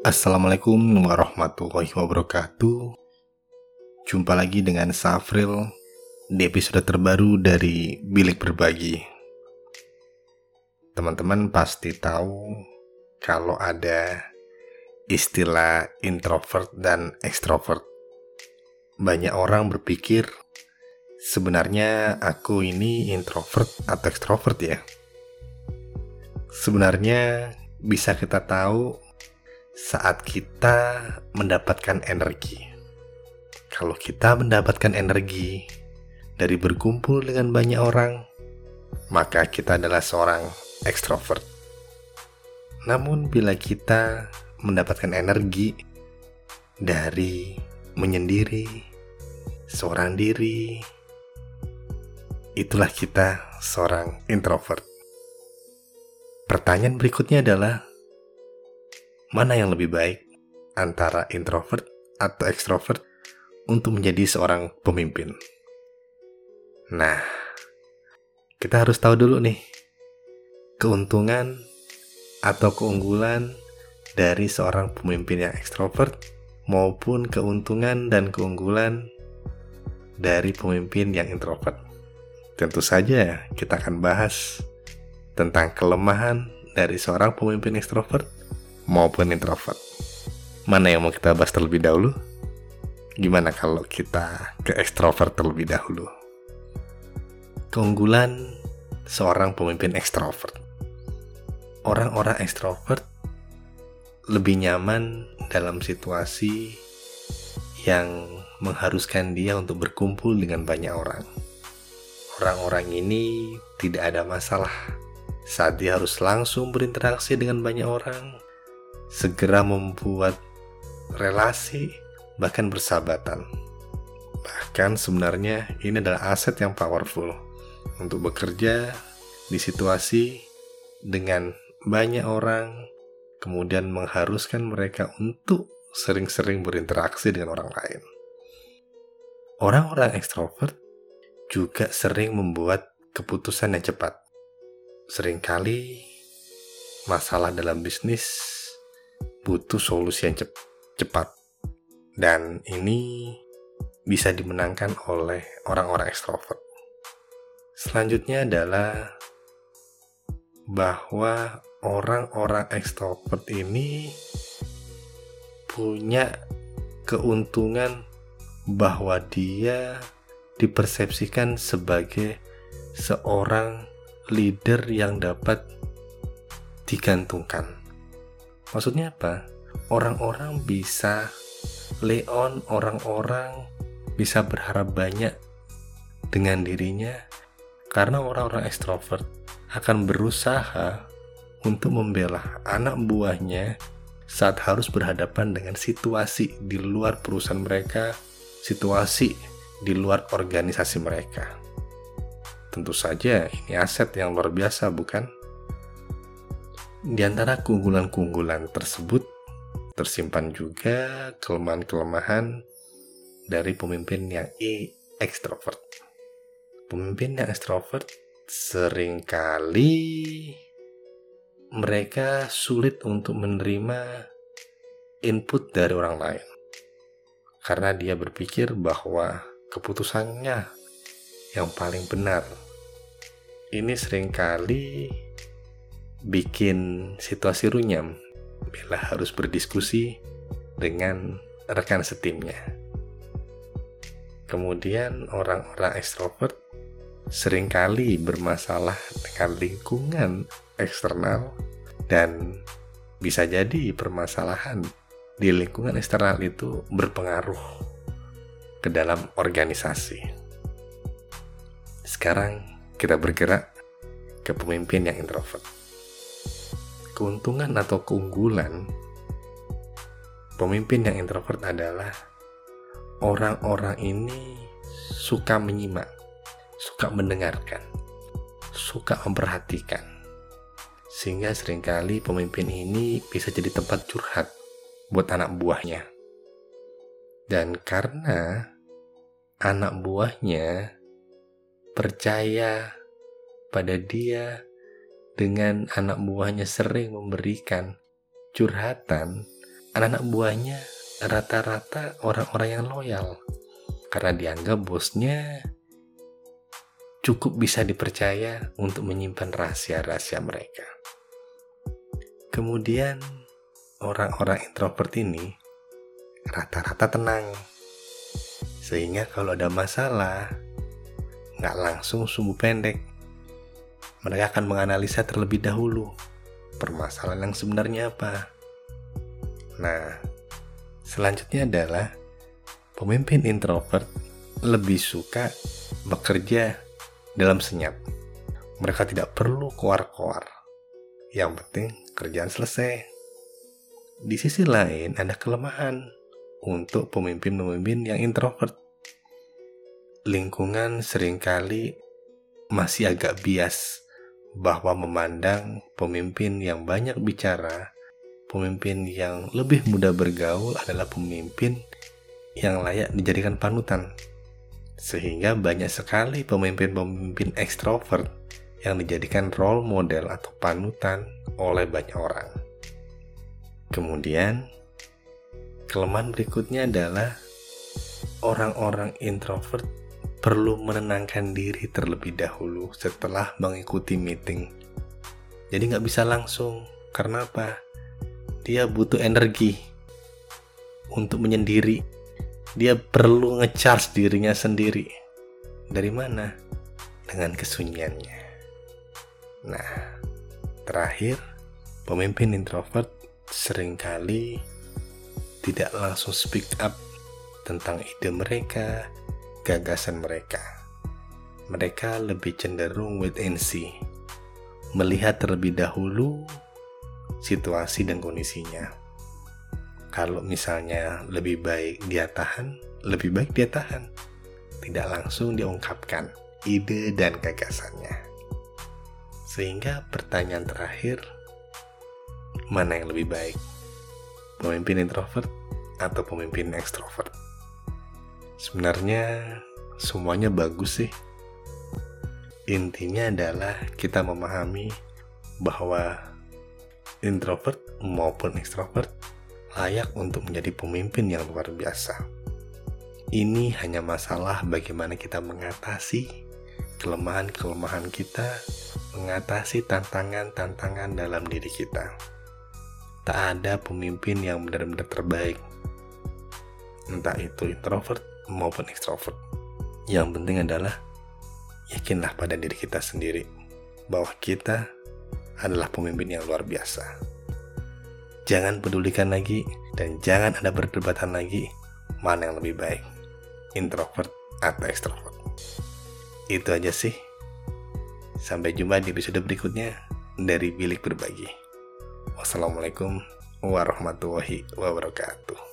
Assalamualaikum warahmatullahi wabarakatuh. Jumpa lagi dengan Safril di episode terbaru dari Bilik Berbagi. Teman-teman pasti tahu kalau ada istilah introvert dan extrovert. Banyak orang berpikir sebenarnya aku ini introvert atau extrovert ya. Sebenarnya bisa kita tahu saat kita mendapatkan energi. Kalau kita mendapatkan energi dari berkumpul dengan banyak orang, maka kita adalah seorang ekstrovert. Namun, bila kita mendapatkan energi dari menyendiri, seorang diri, itulah kita seorang introvert. Pertanyaan berikutnya adalah, mana yang lebih baik antara introvert atau extrovert untuk menjadi seorang pemimpin? Nah, kita harus tahu dulu nih, keuntungan atau keunggulan dari seorang pemimpin yang extrovert maupun keuntungan dan keunggulan dari pemimpin yang introvert. Tentu saja kita akan bahas tentang kelemahan dari seorang pemimpin ekstrovert maupun introvert. Mana yang mau kita bahas terlebih dahulu? Gimana kalau kita ke ekstrovert terlebih dahulu? Keunggulan seorang pemimpin ekstrovert. Orang-orang ekstrovert lebih nyaman dalam situasi yang mengharuskan dia untuk berkumpul dengan banyak orang. Orang-orang ini tidak ada masalah saat dia harus langsung berinteraksi dengan banyak orang, segera membuat relasi, bahkan bersahabatan. Bahkan sebenarnya ini adalah aset yang powerful untuk bekerja di situasi dengan banyak orang, kemudian mengharuskan mereka untuk sering-sering berinteraksi dengan orang lain. Orang-orang ekstrovert juga sering membuat keputusan yang cepat sering kali masalah dalam bisnis butuh solusi yang cep cepat dan ini bisa dimenangkan oleh orang-orang ekstrovert. Selanjutnya adalah bahwa orang-orang ekstrovert ini punya keuntungan bahwa dia dipersepsikan sebagai seorang leader yang dapat digantungkan. Maksudnya apa? Orang-orang bisa leon, orang-orang bisa berharap banyak dengan dirinya karena orang-orang ekstrovert akan berusaha untuk membela anak buahnya saat harus berhadapan dengan situasi di luar perusahaan mereka, situasi di luar organisasi mereka. Tentu saja ini aset yang luar biasa bukan? Di antara keunggulan-keunggulan tersebut tersimpan juga kelemahan-kelemahan dari pemimpin yang e ekstrovert. Pemimpin yang ekstrovert sering kali mereka sulit untuk menerima input dari orang lain karena dia berpikir bahwa keputusannya yang paling benar. Ini sering kali bikin situasi runyam bila harus berdiskusi dengan rekan setimnya. Kemudian orang-orang ekstrovert sering kali bermasalah dengan lingkungan eksternal dan bisa jadi permasalahan di lingkungan eksternal itu berpengaruh ke dalam organisasi. Sekarang kita bergerak ke pemimpin yang introvert. Keuntungan atau keunggulan pemimpin yang introvert adalah orang-orang ini suka menyimak, suka mendengarkan, suka memperhatikan. Sehingga sering kali pemimpin ini bisa jadi tempat curhat buat anak buahnya. Dan karena anak buahnya percaya pada dia dengan anak buahnya sering memberikan curhatan, anak-anak buahnya rata-rata orang-orang yang loyal karena dianggap bosnya cukup bisa dipercaya untuk menyimpan rahasia-rahasia mereka. Kemudian orang-orang introvert ini rata-rata tenang. Sehingga kalau ada masalah, nggak langsung sumbu pendek. Mereka akan menganalisa terlebih dahulu permasalahan yang sebenarnya apa. Nah, selanjutnya adalah pemimpin introvert lebih suka bekerja dalam senyap. Mereka tidak perlu keluar-keluar. Yang penting kerjaan selesai. Di sisi lain ada kelemahan untuk pemimpin-pemimpin yang introvert. Lingkungan sering kali masih agak bias bahwa memandang pemimpin yang banyak bicara, pemimpin yang lebih mudah bergaul adalah pemimpin yang layak dijadikan panutan. Sehingga banyak sekali pemimpin-pemimpin ekstrovert yang dijadikan role model atau panutan oleh banyak orang. Kemudian, kelemahan berikutnya adalah orang-orang introvert perlu menenangkan diri terlebih dahulu setelah mengikuti meeting. Jadi nggak bisa langsung, karena apa? Dia butuh energi untuk menyendiri. Dia perlu ngecharge dirinya sendiri. Dari mana? Dengan kesunyiannya. Nah, terakhir, pemimpin introvert sering kali tidak langsung speak up tentang ide mereka, gagasan mereka. Mereka lebih cenderung wait and see, melihat terlebih dahulu situasi dan kondisinya. Kalau misalnya lebih baik dia tahan, lebih baik dia tahan. Tidak langsung diungkapkan ide dan gagasannya. Sehingga pertanyaan terakhir, mana yang lebih baik? Pemimpin introvert atau pemimpin ekstrovert? Sebenarnya semuanya bagus sih. Intinya adalah kita memahami bahwa introvert maupun ekstrovert layak untuk menjadi pemimpin yang luar biasa. Ini hanya masalah bagaimana kita mengatasi kelemahan-kelemahan kita, mengatasi tantangan-tantangan dalam diri kita tak ada pemimpin yang benar-benar terbaik. Entah itu introvert maupun extrovert. Yang penting adalah yakinlah pada diri kita sendiri bahwa kita adalah pemimpin yang luar biasa. Jangan pedulikan lagi dan jangan ada perdebatan lagi mana yang lebih baik, introvert atau extrovert. Itu aja sih. Sampai jumpa di episode berikutnya dari Bilik Berbagi. Wassalamualaikum warahmatullahi wabarakatuh.